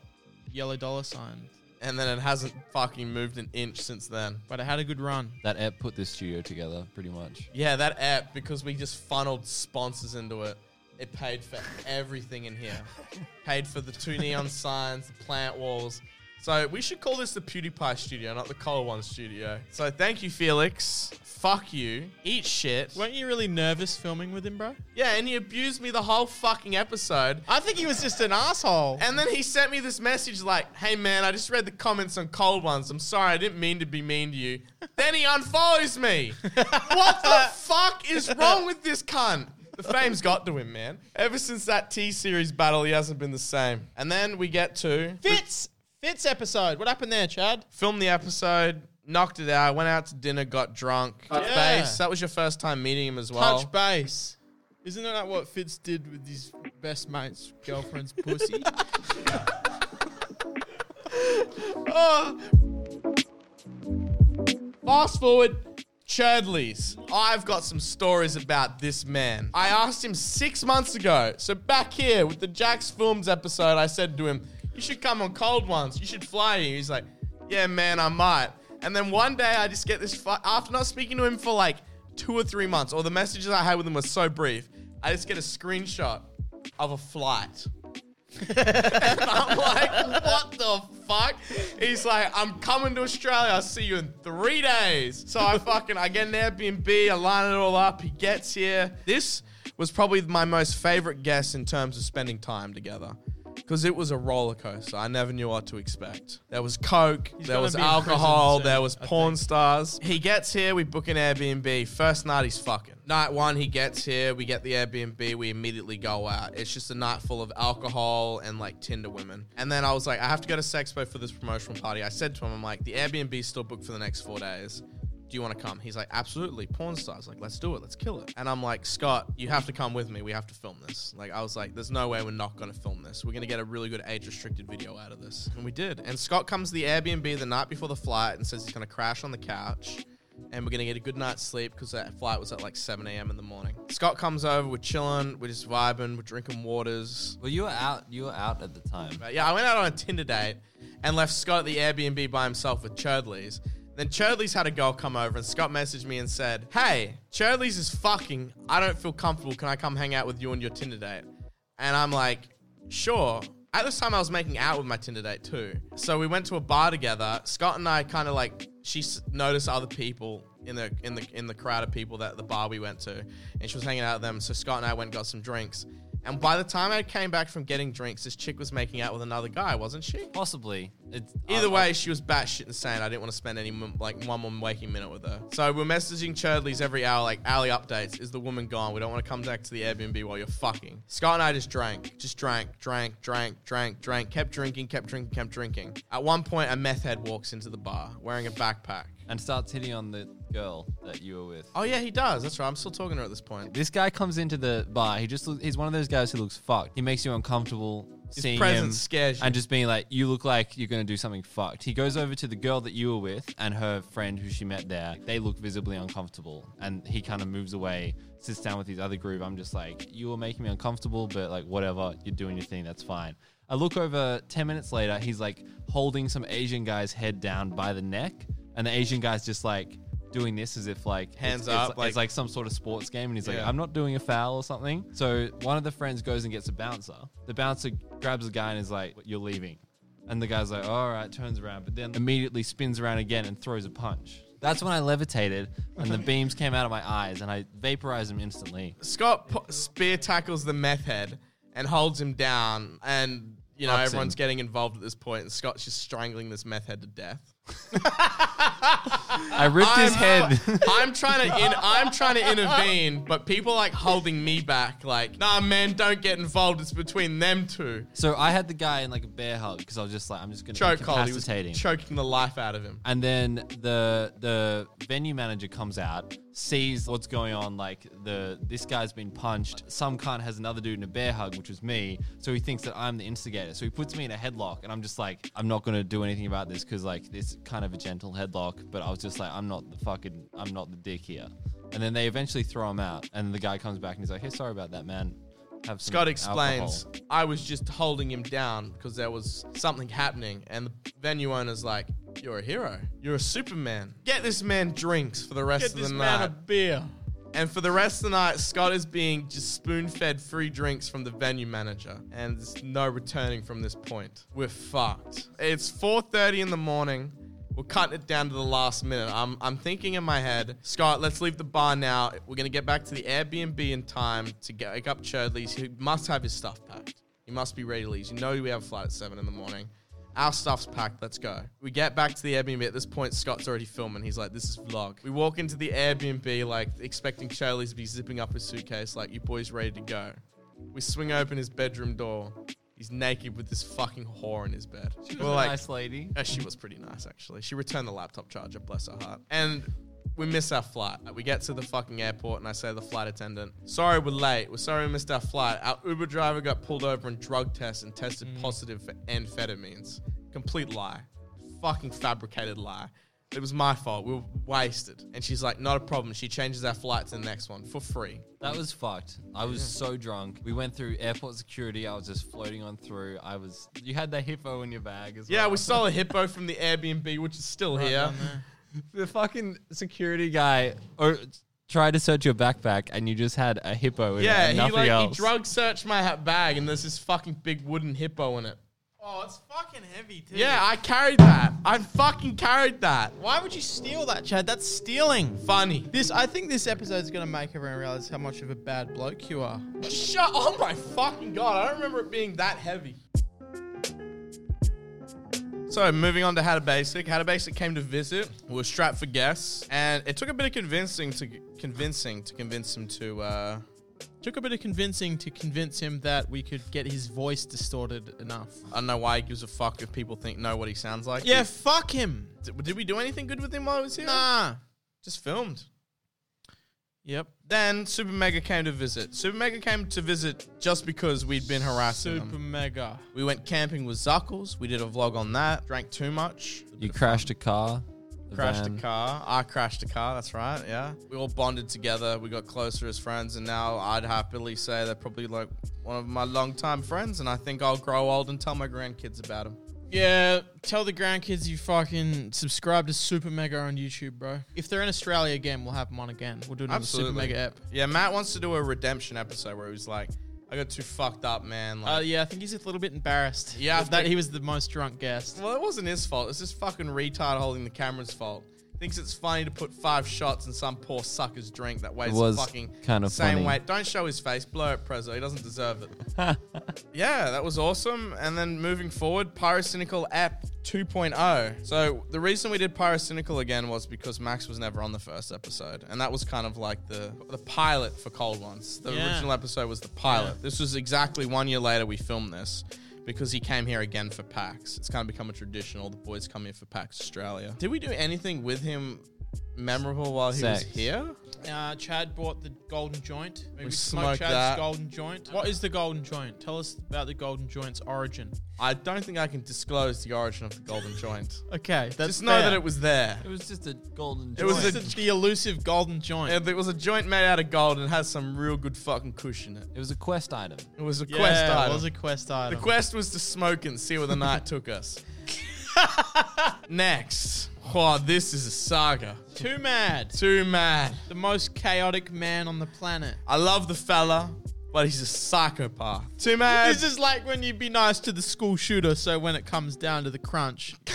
yellow dollar sign. And then it hasn't fucking moved an inch since then. But it had a good run. That app put this studio together, pretty much. Yeah, that app, because we just funneled sponsors into it, it paid for everything in here. paid for the two neon signs, the plant walls. So we should call this the PewDiePie studio, not the Cola One studio. So thank you, Felix. Fuck you. Eat shit. Weren't you really nervous filming with him, bro? Yeah, and he abused me the whole fucking episode. I think he was just an asshole. And then he sent me this message like, hey man, I just read the comments on Cold Ones. I'm sorry, I didn't mean to be mean to you. then he unfollows me. what the fuck is wrong with this cunt? The fame's got to him, man. Ever since that T Series battle, he hasn't been the same. And then we get to Fitz! Fitz episode. What happened there, Chad? Filmed the episode, knocked it out, went out to dinner, got drunk. Touch Yeah. base. That was your first time meeting him as well. Touch base. Isn't that what Fitz did with his best mate's girlfriend's pussy? Oh. Fast forward, Churdleys. I've got some stories about this man. I asked him six months ago. So back here with the Jax Films episode, I said to him, "You should come on Cold Ones. You should fly here." He's like, "Yeah, man, I might." And then one day, I just get this. Fu- after not speaking to him for like two or three months, or the messages I had with him were so brief, I just get a screenshot of a flight. And I'm like, what the fuck? He's like, I'm coming to Australia. I'll see you in three days. So I fucking, I get an Airbnb, I line it all up. He gets here. This was probably my most favorite guest in terms of spending time together. Because it was a roller coaster. I never knew what to expect. There was coke, He's there was alcohol, prison there was porn stars. He gets here, we book an Airbnb. First night, he's fucking. Night one, he gets here, we get the Airbnb, we immediately go out. It's just a night full of alcohol and like Tinder women. And then I was like, I have to go to Sexpo for this promotional party. I said to him, I'm like, the Airbnb's still booked for the next four days. Do you want to come? He's like, absolutely. Porn stars. Like, let's do it. Let's kill it. And I'm like, Scott, you have to come with me. We have to film this. Like, I was like, there's no way we're not going to film this. We're going to get a really good age restricted video out of this. And we did. And Scott comes to the Airbnb the night before the flight and says he's going to crash on the couch. And we're going to get a good night's sleep because that flight was at like 7 a.m. in the morning. Scott comes over. We're chilling. We're just vibing. We're drinking waters. Well, you were out. You were out at the time. But yeah, I went out on a Tinder date and left Scott at the Airbnb by himself with Churdley's. Then Churdley's had a girl come over and Scott messaged me and said, Hey, Churdley's is fucking. I don't feel comfortable. Can I come hang out with you on your Tinder date? And I'm like, Sure. At this time, I was making out with my Tinder date too. So we went to a bar together. Scott and I kind of like she noticed other people in the in the in the crowd of people that the bar we went to, and she was hanging out with them. So Scott and I went and got some drinks. And by the time I came back from getting drinks, this chick was making out with another guy, wasn't she? Possibly. It's, Either way, she was batshit insane. I didn't want to spend any like one more waking minute with her. So we're messaging Churdley's every hour, like alley updates. Is the woman gone? We don't want to come back to the Airbnb while you're fucking. Scott and I just drank, just drank, drank, drank, drank, drank, kept drinking, kept drinking, kept drinking. At one point, a meth head walks into the bar wearing a backpack. And starts hitting on the girl that you were with. Oh yeah, he does. That's right. I'm still talking to her at this point. This guy comes into the bar. He just look, he's one of those guys who looks fucked. He makes you uncomfortable His seeing presence him scares you. and just being like, you look like you're gonna do something fucked. He goes over to the girl that you were with and her friend who she met there. They look visibly uncomfortable, and he kind of moves away, sits down with his other group. I'm just like, you were making me uncomfortable, but like whatever, you're doing your thing. That's fine. I look over. Ten minutes later, he's like holding some Asian guy's head down by the neck, and the Asian guy's just like. Doing this as if like Hands it's, it's- up, like- it's like some sort of sports game, and he's like, Yeah. "I'm not doing a foul or something." So one of the friends goes and gets a bouncer. The bouncer grabs the guy and is like, "You're leaving," and the guy's like, "All right," turns around, but then immediately spins around again and throws a punch. That's when I levitated and the beams came out of my eyes and I vaporized him instantly. Scott pu- spear tackles the meth head and holds him down, and you know Ups him. everyone's getting involved at this point, and Scott's just strangling this meth head to death. I ripped his I'm- head. I'm trying to in, I'm trying to intervene, but people like holding me back, like, nah, man, don't get involved. It's between them two. so I had the guy in like a bear hug because I was just like, I'm just gonna Choke hold. He was incapacitate him. choking the life out of him. And then the the venue manager comes out, sees what's going on. Like the this guy's been punched. Some cunt has another dude in a bear hug, which was me. So he thinks that I'm the instigator. So he puts me in a headlock, and I'm just like, I'm not gonna do anything about this because like it's kind of a gentle headlock. But I was just like, I'm not the fucking, I'm not the dick here. And then they eventually throw him out, and the guy comes back and he's like, Hey, sorry about that, man. Have Scott explains, alcohol." I was just holding him down because there was something happening, and the venue owner's like, "You're a hero. You're a Superman. Get this man drinks for the rest Get of this the man night." a beer. And for the rest of the night, Scott is being just spoon fed free drinks from the venue manager. And there's no returning from this point. We're fucked. It's 4.30 in the morning. We're cutting it down to the last minute. I'm, I'm thinking in my head, Scott, let's leave the bar now. We're going to get back to the Airbnb in time to get wake up Churdley's. He must have his stuff packed. He must be ready to leave. You know we have a flight at 7 in the morning. Our stuff's packed. Let's go. We get back to the Airbnb. At this point, Scott's already filming. He's like, "This is vlog." We walk into the Airbnb, like expecting Charlie to be zipping up his suitcase, like, "You boys ready to go?" We swing open his bedroom door. He's naked with this fucking whore in his bed. She was We're a like, nice lady. uh, she was pretty nice, actually. She returned the laptop charger, bless her heart. And we miss our flight. We get to the fucking airport, and I say to the flight attendant, Sorry, we're late. We're sorry we missed our flight. Our Uber driver got pulled over and drug tested and tested mm. positive for amphetamines. Complete lie. Fucking fabricated lie. It was my fault. We were wasted. And she's like, Not a problem. She changes our flight to the next one for free. That was fucked. I was so drunk. We went through airport security. I was just floating on through. I was. You had the hippo in your bag as Yeah, well. Yeah, we stole a hippo from the Airbnb, which is still Right here. Down there. the fucking security guy or tried to search your backpack, and you just had a hippo in it Yeah, and he nothing like else. he drug searched my ha- bag and there's this fucking big wooden hippo in it. Oh, it's fucking heavy too. Yeah, I carried that. I fucking carried that. Why would you steal that, Chad? That's stealing. Funny. This, I think this episode is gonna make everyone realize how much of a bad bloke you are. Shut. Oh my fucking god! I don't remember it being that heavy. So moving on to How to Basic. How to Basic came to visit. We were strapped for guests, and it took a bit of convincing to convincing to convince him to. uh Took a bit of convincing to convince him that we could get his voice distorted enough. I don't know why he gives a fuck if people think know what he sounds like. Yeah, fuck him. Did, did we do anything good with him while he was here? Nah. Just filmed. Yep. Then Super Mega came to visit. Super Mega came to visit just because we'd been harassing Super him. mega. We went camping with Zuckles. We did a vlog on that. Drank too much. You crashed a car. the crashed van. a car. I crashed a car. That's right. Yeah. We all bonded together. We got closer as friends, and now I'd happily say they're probably like one of my longtime friends. And I think I'll grow old and tell my grandkids about them. Yeah, tell the grandkids you fucking subscribe to Super Mega on YouTube, bro. If they're in Australia again, we'll have them on again. We'll do another Super Mega app. Yeah, Matt wants to do a redemption episode where he was like, "I got too fucked up, man." Like, Uh, yeah, I think he's a little bit embarrassed. Yeah, that he was the most drunk guest. Well, it wasn't his fault. It's this fucking retard holding the camera's fault. Thinks it's funny to put five shots in some poor sucker's drink that weighs It was fucking kind of same funny. weight. Don't show his face. Blur it, Prezzo. He doesn't deserve it. yeah, that was awesome. And then moving forward, Pyrocynical app 2.0. So the reason we did Pyrocynical again was because Max was never on the first episode, and that was kind of like the the pilot for Cold Ones. The Yeah. original episode was the pilot. This was exactly one year later we filmed this because he came here again for PAX. It's kind of become a tradition. All the boys come here for PAX Australia. Did we do anything with him memorable while he Sex. was here? Uh, Chad bought the golden joint. Maybe We smoke smoked Chad's that. golden joint. What is the golden joint? Tell us about the golden joint's origin. I don't think I can disclose the origin of the golden joint. Okay, that's Just know that it was there. It was just a golden. It was joint. a- the elusive golden joint. It, it was a joint made out of gold and has some real good fucking cushion in it. It was a quest item. It was a yeah, quest item. it was a quest item. the item. quest was to smoke and see where the night took us. Next. Oh, this is a saga. Too mad. Too mad. The most chaotic man on the planet. I love the fella, but he's a psychopath. Too mad. This is like when you'd be nice to the school shooter, so when it comes down to the crunch.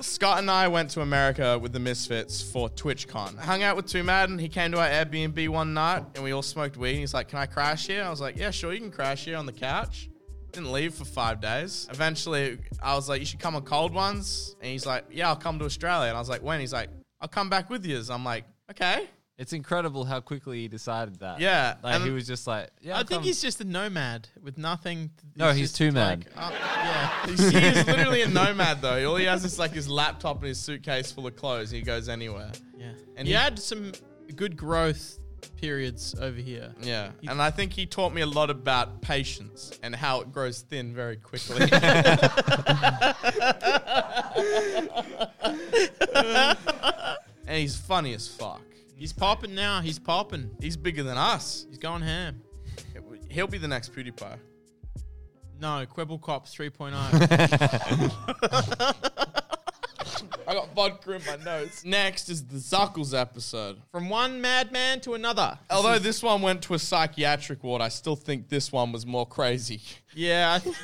Scott and I went to America with the Misfits for TwitchCon. Hung out with Too Mad, and he came to our Airbnb one night, and we all smoked weed. And he's like, "Can I crash here?" I was like, "Yeah, sure, you can crash here on the couch." Didn't leave for five days. Eventually, I was like, "You should come on cold ones," and he's like, "Yeah, I'll come to Australia." And I was like, "When?" He's like, "I'll come back with you." I'm like, "Okay." It's incredible how quickly he decided that. Yeah, Like and- he was just like, yeah. I I'll think come. he's just a nomad with nothing. No, he's just too like, mad. uh, yeah. He's, he is literally a nomad though. All he has is like his laptop and his suitcase full of clothes. He goes anywhere. Yeah. And And he he- had some good growth periods over here. Yeah, and I think he taught me a lot about patience and how it grows thin very quickly. and he's funny as fuck. He's popping now. He's popping. He's bigger than us. He's going ham. He'll be the next PewDiePie. No, Quibble Cops 3.0. I got vodka in my nose. Next is the Zuckles episode. From one madman to another. Although this one went to a psychiatric ward, I still think this one was more crazy. Yeah. I th-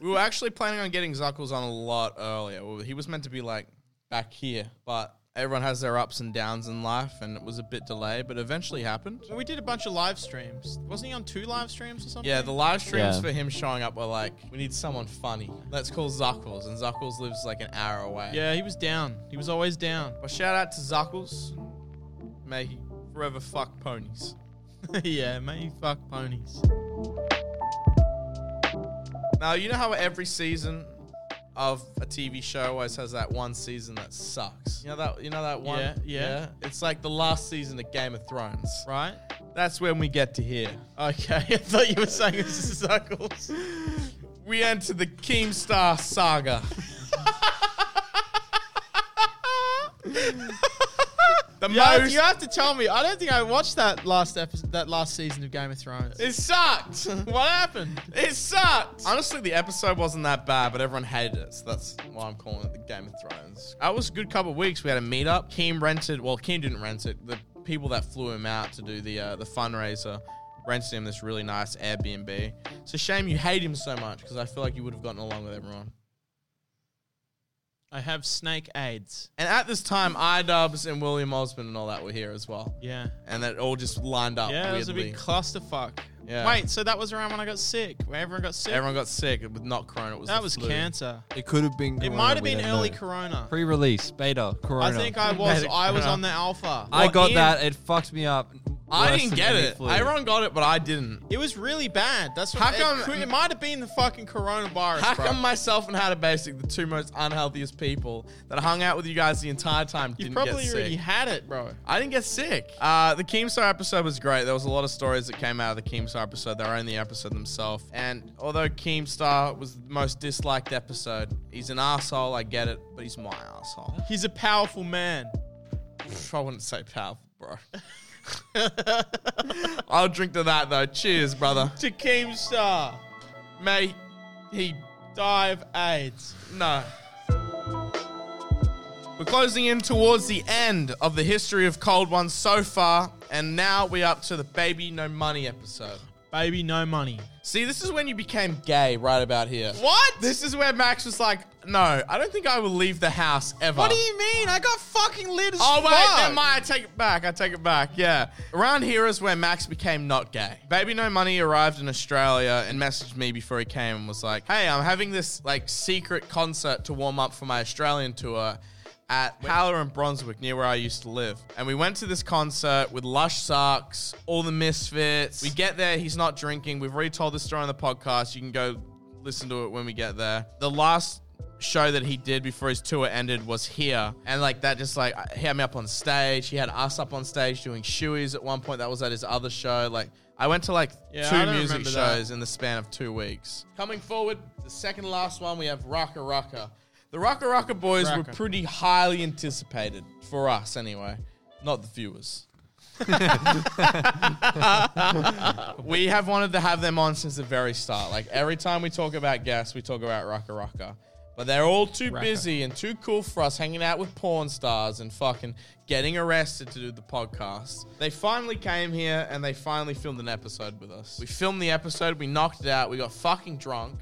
We were actually planning on getting Zuckles on a lot earlier. Well, He was meant to be like back here, but everyone has their ups and downs in life, and it was a bit delayed, but eventually happened. we did a bunch of live streams. Wasn't he on two live streams or something? Yeah, the live streams Yeah. for him showing up were like, we need someone funny. Let's call Zuckles, and Zuckles lives like an hour away. Yeah, he was down. He was always down. Well, shout out to Zuckles. May he forever fuck ponies. yeah, may he fuck ponies. Now, you know how every season of a TV show always has that one season that sucks. You know that you know that one? Yeah, yeah. It's like the last season of Game of Thrones. Right? That's when we get to here. Okay, I thought you were saying it was circles. We enter the Keemstar saga. the You have, most you have to tell me. I don't think I watched that last episode, that last season of Game of Thrones. it sucked. what happened? It sucked. Honestly, the episode wasn't that bad, but everyone hated it. So that's why I'm calling it the Game of Thrones. That was a good couple of weeks. We had a meetup. Keem rented. Well, Keem didn't rent it. The people that flew him out to do the uh, the fundraiser rented him this really nice Airbnb. It's a shame you hate him so much because I feel like you would have gotten along with everyone. I have snake AIDS. And at this time, iDubbbz and William Osman and all that were here as well. Yeah. And that all just lined up Yeah, it was a weirdly. big clusterfuck. Yeah. Wait, so that was around when I got sick, where everyone got sick? Everyone got sick with not corona. It was that the was flu. cancer. It could have been. It corona, might have we been don't early know. corona. Pre-release beta corona. I think I was Medic I was corona. on the alpha. I Well, got Ian- that. It fucked me up. I didn't get it. flu. Everyone got it, but I didn't. It was really bad. That's what How it come- could- It, might have been the fucking coronavirus. How bro. come myself and How to Basic, the two most unhealthiest people that hung out with you guys the entire time, You didn't get sick. You probably already had it, bro. I didn't get sick. Uh, the Keemstar episode was great. There was a lot of stories that came out of the Keemstar episode. They were in the episode themselves. And although Keemstar was the most disliked episode, he's an asshole. I get it, but he's my asshole. He's a powerful man. I wouldn't say powerful, bro. I'll drink to that though. Cheers, brother. To Keemstar, May he die of AIDS. No. We're closing in towards the end of the history of Cold Ones so far, and now we're up to the Baby No Money episode. Baby, no money. See, this is when you became gay right about here. What? This is where Max was like, no, I don't think I will leave the house ever. What do you mean? I got fucking lit as Oh, wait, fuck. never mind. I take it back. I take it back. Yeah. Around here is where Max became not gay. Baby No Money arrived in Australia and messaged me before he came and was like, hey, I'm having this like secret concert to warm up for my Australian tour at Howler and Brunswick, near where I used to live. And we went to this concert with Lush Socks, all the Misfits. We get there, he's not drinking. We've already told this story on the podcast. You can go listen to it when we get there. The last show that he did before his tour ended was here. And like that just like he had me up on stage. He had us up on stage doing shoeies at one point. That was at his other show. Like I went to like Yeah, two music remember that. shows in the span of two weeks. Coming forward, the second last one, we have RackaRacka. The RackaRacka boys were Rocka. pretty highly anticipated for us anyway, not the viewers. we have wanted to have them on since the very start. Like every time we talk about guests, we talk about RackaRacka. But they're all too Rocka. busy and too cool for us hanging out with porn stars and fucking getting arrested to do the podcast. They finally came here and they finally filmed an episode with us. We filmed the episode, we knocked it out, we got fucking drunk.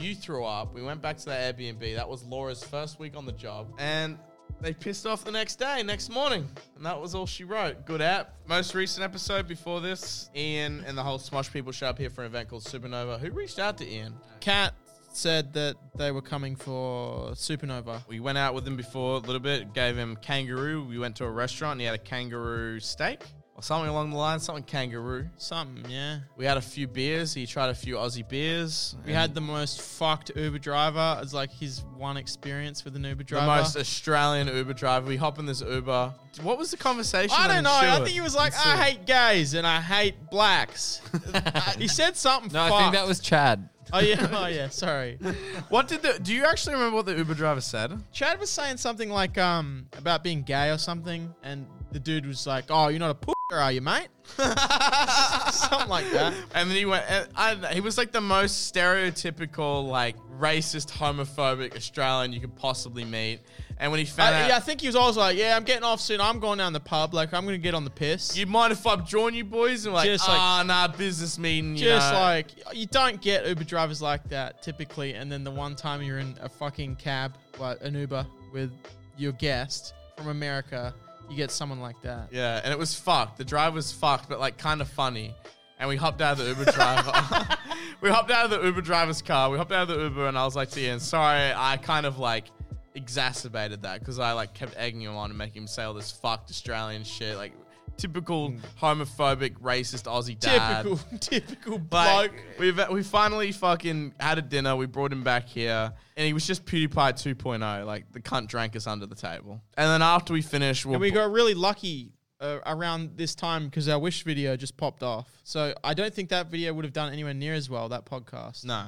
You threw up. We went back to the Airbnb. That was Laura's first week on the job. And they pissed off the next day, next morning. And that was all she wrote. Good app. Most recent episode before this, Ian and the whole Smosh people showed up here for an event called Supernova. Who reached out to Ian? Kat said that they were coming for Supernova. We went out with him before a little bit, gave him kangaroo. We went to a restaurant and he had a kangaroo steak or something along the line, something kangaroo. Something, yeah. We had a few beers. He tried a few Aussie beers. We had the most fucked Uber driver It's like his one experience with an Uber driver. the driver. most Australian Uber driver. We hop in this Uber. What was the conversation? I don't know. I think he was like, I hate gays and I hate blacks. he said something. No, I think that was Chad. Oh yeah. Oh yeah. Sorry. What did the? Do you actually remember what the Uber driver said? Chad was saying something like um about being gay or something, and the dude was like, "Oh, you're not a p***, are you, mate?" something like that. And then he went. And I, don't know, he was like the most stereotypical, like racist, homophobic Australian you could possibly meet. And when he found Uh, out, yeah, I think he was always like, "Yeah, I'm getting off soon. I'm going down the pub. Like, I'm gonna get on the piss." you mind if I join you boys? And we're like, Just like- ah, nah, business meeting. You Just know. like you don't get Uber drivers like that typically, and then the one time you're in a fucking cab, like an Uber with your guest from America, you get someone like that. Yeah, and it was fucked. The drive was fucked, but like kind of funny. And we hopped out of the Uber driver. we hopped out of the Uber driver's car. We hopped out of the Uber, and I was like to Ian, sorry, I kind of like exacerbated that because I like kept egging him on and making him say all this fucked Australian shit, like typical homophobic, racist Aussie dad. Typical, typical Like bloke. we've we finally fucking had a dinner. We brought him back here, and he was just PewDiePie 2.0. Like the cunt drank us under the table. And then after we finished, we'll And we got really lucky uh, around this time because our wish video just popped off. So I don't think that video would have done anywhere near as well that podcast. no.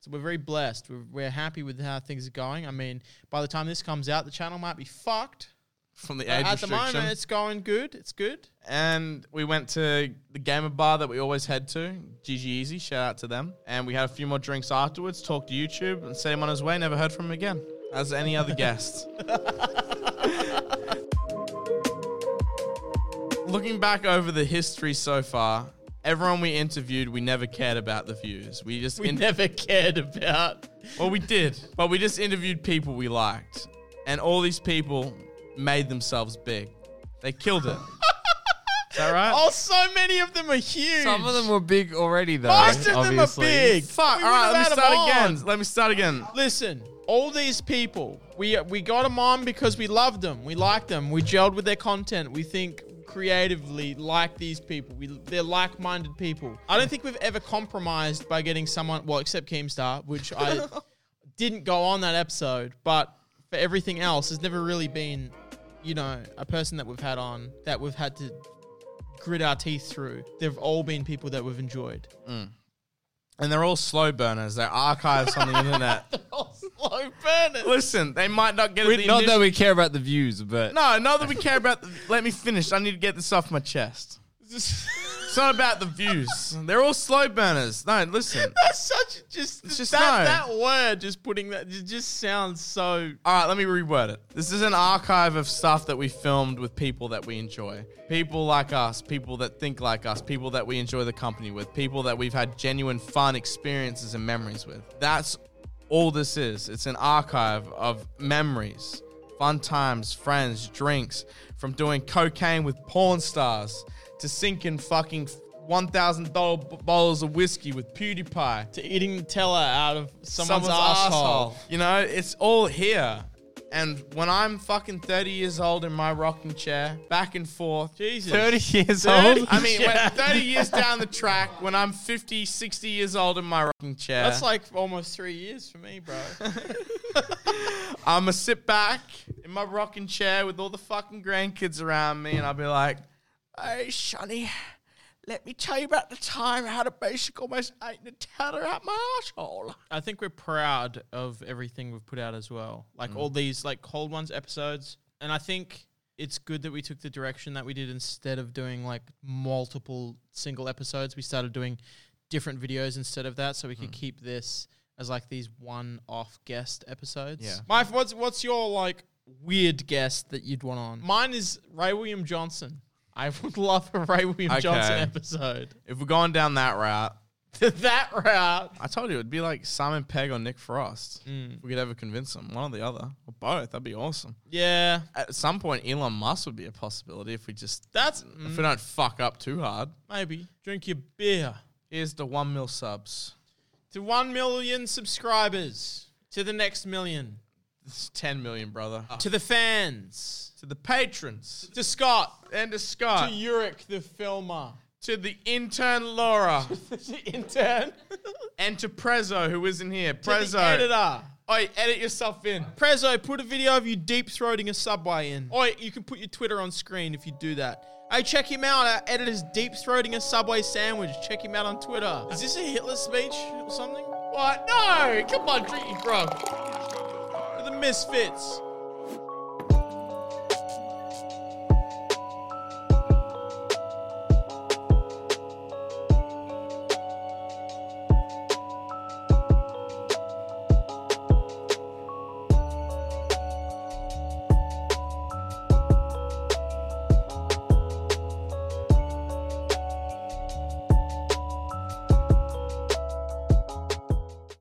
So we're very blessed. We're, we're happy with how things are going. I mean, by the time this comes out, the channel might be fucked. From the age at the restriction. moment, it's going good. It's good. and we went to the gamer bar that we always head to, GG Easy. Shout out to them. And we had a few more drinks afterwards. Talked to YouTube and sent him on his way. Never heard from him again, as any other guest. Looking back over the history so far, everyone we interviewed, we never cared about the views. We just We in- never cared about. well, we did, but we just interviewed people we liked, and all these people made themselves big. They killed it. Is that right? Oh, so many of them are huge. Some of them were big already, though. Most of them are big. Fuck. We all right, let me start again. Let me start again. Listen, all these people, we we got them on because we loved them, we liked them, we gelled with their content. We think creatively like these people. We they're like-minded people. I don't think we've ever compromised by getting someone, well, except Keemstar, which I didn't go on that episode, but for everything else, there's never really been, you know, a person that we've had on that we've had to grit our teeth through. They've all been people that we've enjoyed. Mm. And they're all slow burners. They're archives on the internet. They're all slow burners. Listen, they might not get it. We- the not initi- that we care about the views, but No, not that we care about. The, let me finish. I need to get this off my chest. It's not about the views. They're all slow burners. No, listen. That's such just It's just that, that word just putting that it just sounds so All right, let me reword it. This is an archive of stuff that we filmed with people that we enjoy. People like us, people that think like us, people that we enjoy the company with, people that we've had genuine fun experiences and memories with. That's all this is. It's an archive of memories, fun times, friends, drinks, from doing cocaine with porn stars to sinking fucking $1,000 bottles of whiskey with PewDiePie to eating Nutella out of someone's, someone's, asshole. asshole. You know, it's all here. And when I'm fucking 30 years old in my rocking chair, back and forth. Jesus. 30 years 30 old. I mean, when Yeah. 30 years down the track, when I'm 50, 60 years old in my rocking chair, That's like almost three years for me, bro. I'm gonna sit back in my rocking chair with all the fucking grandkids around me, and I'll be like, "Hey, Sonny, let me tell you about the time I How to Basic almost ate Nutella out my asshole." I think we're proud of everything we've put out as well. Like mm. all these like cold ones episodes. And I think it's good that we took the direction that we did instead of doing like multiple single episodes. We started doing different videos instead of that so we could mm. keep this as like these one off guest episodes. Yeah. Mike, what's what's your like weird guest that you'd want on? Mine is Ray William Johnson. I would love a Ray William Johnson episode. If we're going down that route, that route. I told you it'd be like Simon Pegg or Nick Frost. Mm. If we could ever convince them, one or the other, or both. That'd be awesome. Yeah. At some point, Elon Musk would be a possibility if we just That's if we don't fuck up too hard. Maybe. Drink your beer. Here's the one mil subs. To 1 million subscribers. To the next million. It's ten million, brother. Ah. To the fans. To the patrons To Scott. and to Scott, To Yurik, the filmer. to the intern Laura, to intern. and to Prezzo who isn't here. the Prezzo, editor. oi, edit yourself in. Prezzo, put a video of you deep throating a subway in. Oi, you can put your Twitter on screen if you do that. Hey, check him out. Our editor's deep throating a subway sandwich. Check him out on Twitter. Is this a Hitler speech or something? What? No, come on, drink your grog. Misfits.